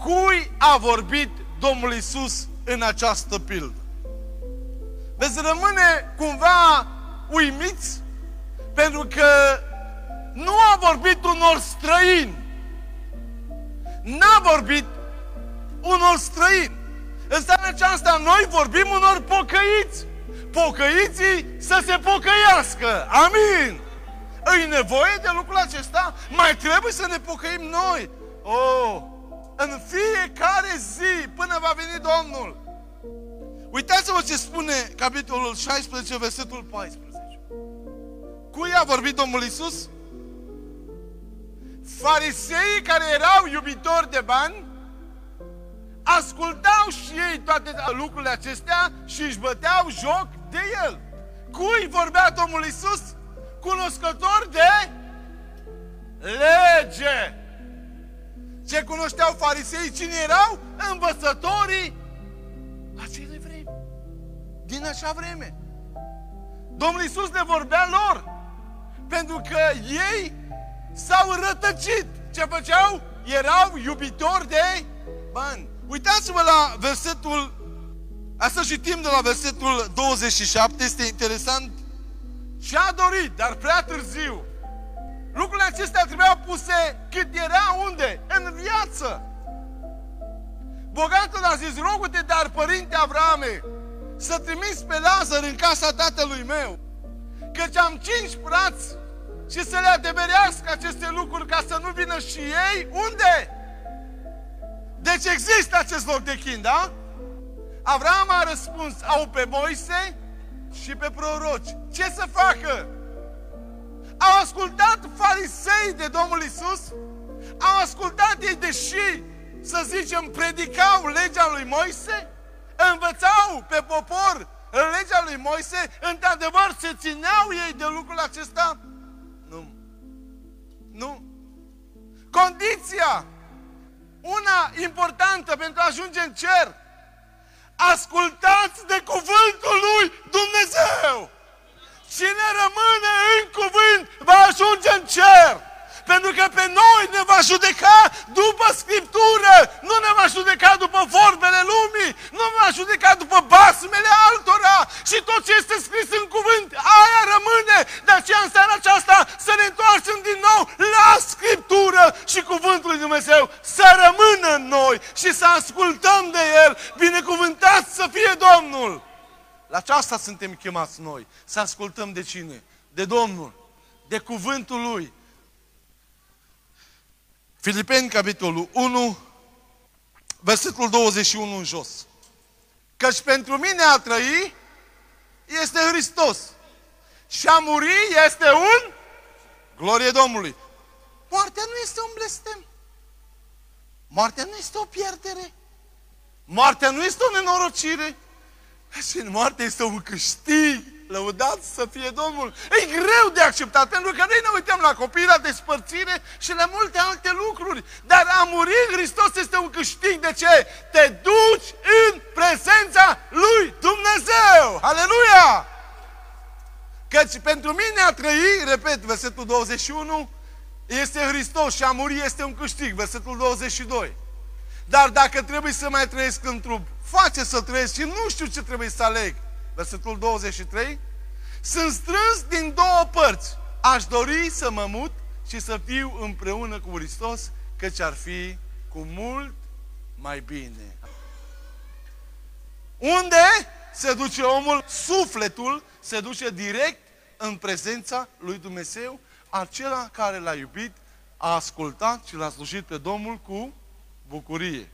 Cui a vorbit Domnul Isus în această pildă? Veți rămâne cumva uimiți pentru că nu a vorbit unor străini. N-a vorbit unor străini. În seara aceasta noi vorbim unor pocăiți. Pocăiții să se pocăiască. Amin. Îi nevoie de lucrul acesta? Mai trebuie să ne pocăim noi. Oh, în fiecare zi până va veni Domnul. Uitați-vă ce spune capitolul 16, versetul 14. Cui a vorbit Domnul Isus? Fariseii care erau iubitori de bani ascultau și ei toate lucrurile acestea și își băteau joc de el. Cui vorbea Domnul Isus? Cunoscător de lege. Ce cunoșteau farisei? Cine erau? Învățătorii acelei vremi. Din așa vreme. Domnul Isus le vorbea lor. Pentru că ei s-au rătăcit. Ce făceau? Erau iubitori de bani. Uitați-vă la versetul, asta citim de la versetul 27, este interesant. Și a dorit, dar prea târziu. Lucrurile acestea trebuiau puse cât era unde? În viață. Bogatul a zis, rogute, dar părinte Avrame, să trimis pe Lazar în casa tatălui meu, căci am cinci frați și să le adeverească aceste lucruri ca să nu vină și ei. Unde? Deci există acest loc de chin, da? Avram a răspuns, au pe Moise și pe proroci. Ce să facă? Au ascultat farisei de Domnul Isus? Au ascultat ei, deși, să zicem, predicau legea lui Moise? Învățau pe popor legea lui Moise? Într-adevăr, se țineau ei de lucrul acesta? Nu. Nu. Condiția una importantă pentru a ajunge în cer. Ascultați de cuvântul lui Dumnezeu. Cine rămâne în cuvânt va ajunge în cer. Pentru că pe noi ne va judeca după Scriptură, nu ne va judeca după vorbele lumii, nu ne va judeca după basmele altora și tot ce este scris în cuvânt, aia rămâne. De aceea în seara aceasta să ne întoarcem din nou la Scriptură și cuvântul lui Dumnezeu să rămână în noi și să ascultăm de El. Binecuvântat să fie Domnul! La aceasta suntem chemați noi, să ascultăm de cine? De Domnul, de cuvântul Lui, Filipeni, capitolul 1, versetul 21 în jos. Căci pentru mine a trăi este Hristos. Și a muri este un glorie Domnului. Moartea nu este un blestem. Moartea nu este o pierdere. Moartea nu este o nenorocire. Și moartea este un câștig. Lăudat să fie Domnul. E greu de acceptat, pentru că noi ne uităm la copii, la despărțire și la multe alte lucruri. Dar a muri în Hristos este un câștig. De ce? Te duci în prezența lui Dumnezeu. Aleluia! Căci pentru mine a trăi, repet, versetul 21, este Hristos și a muri este un câștig, versetul 22. Dar dacă trebuie să mai trăiesc în trup, face să trăiesc și nu știu ce trebuie să aleg versetul 23, sunt strâns din două părți. Aș dori să mă mut și să fiu împreună cu Hristos, căci ar fi cu mult mai bine. Unde se duce omul? Sufletul se duce direct în prezența lui Dumnezeu, acela care l-a iubit, a ascultat și l-a slujit pe Domnul cu bucurie.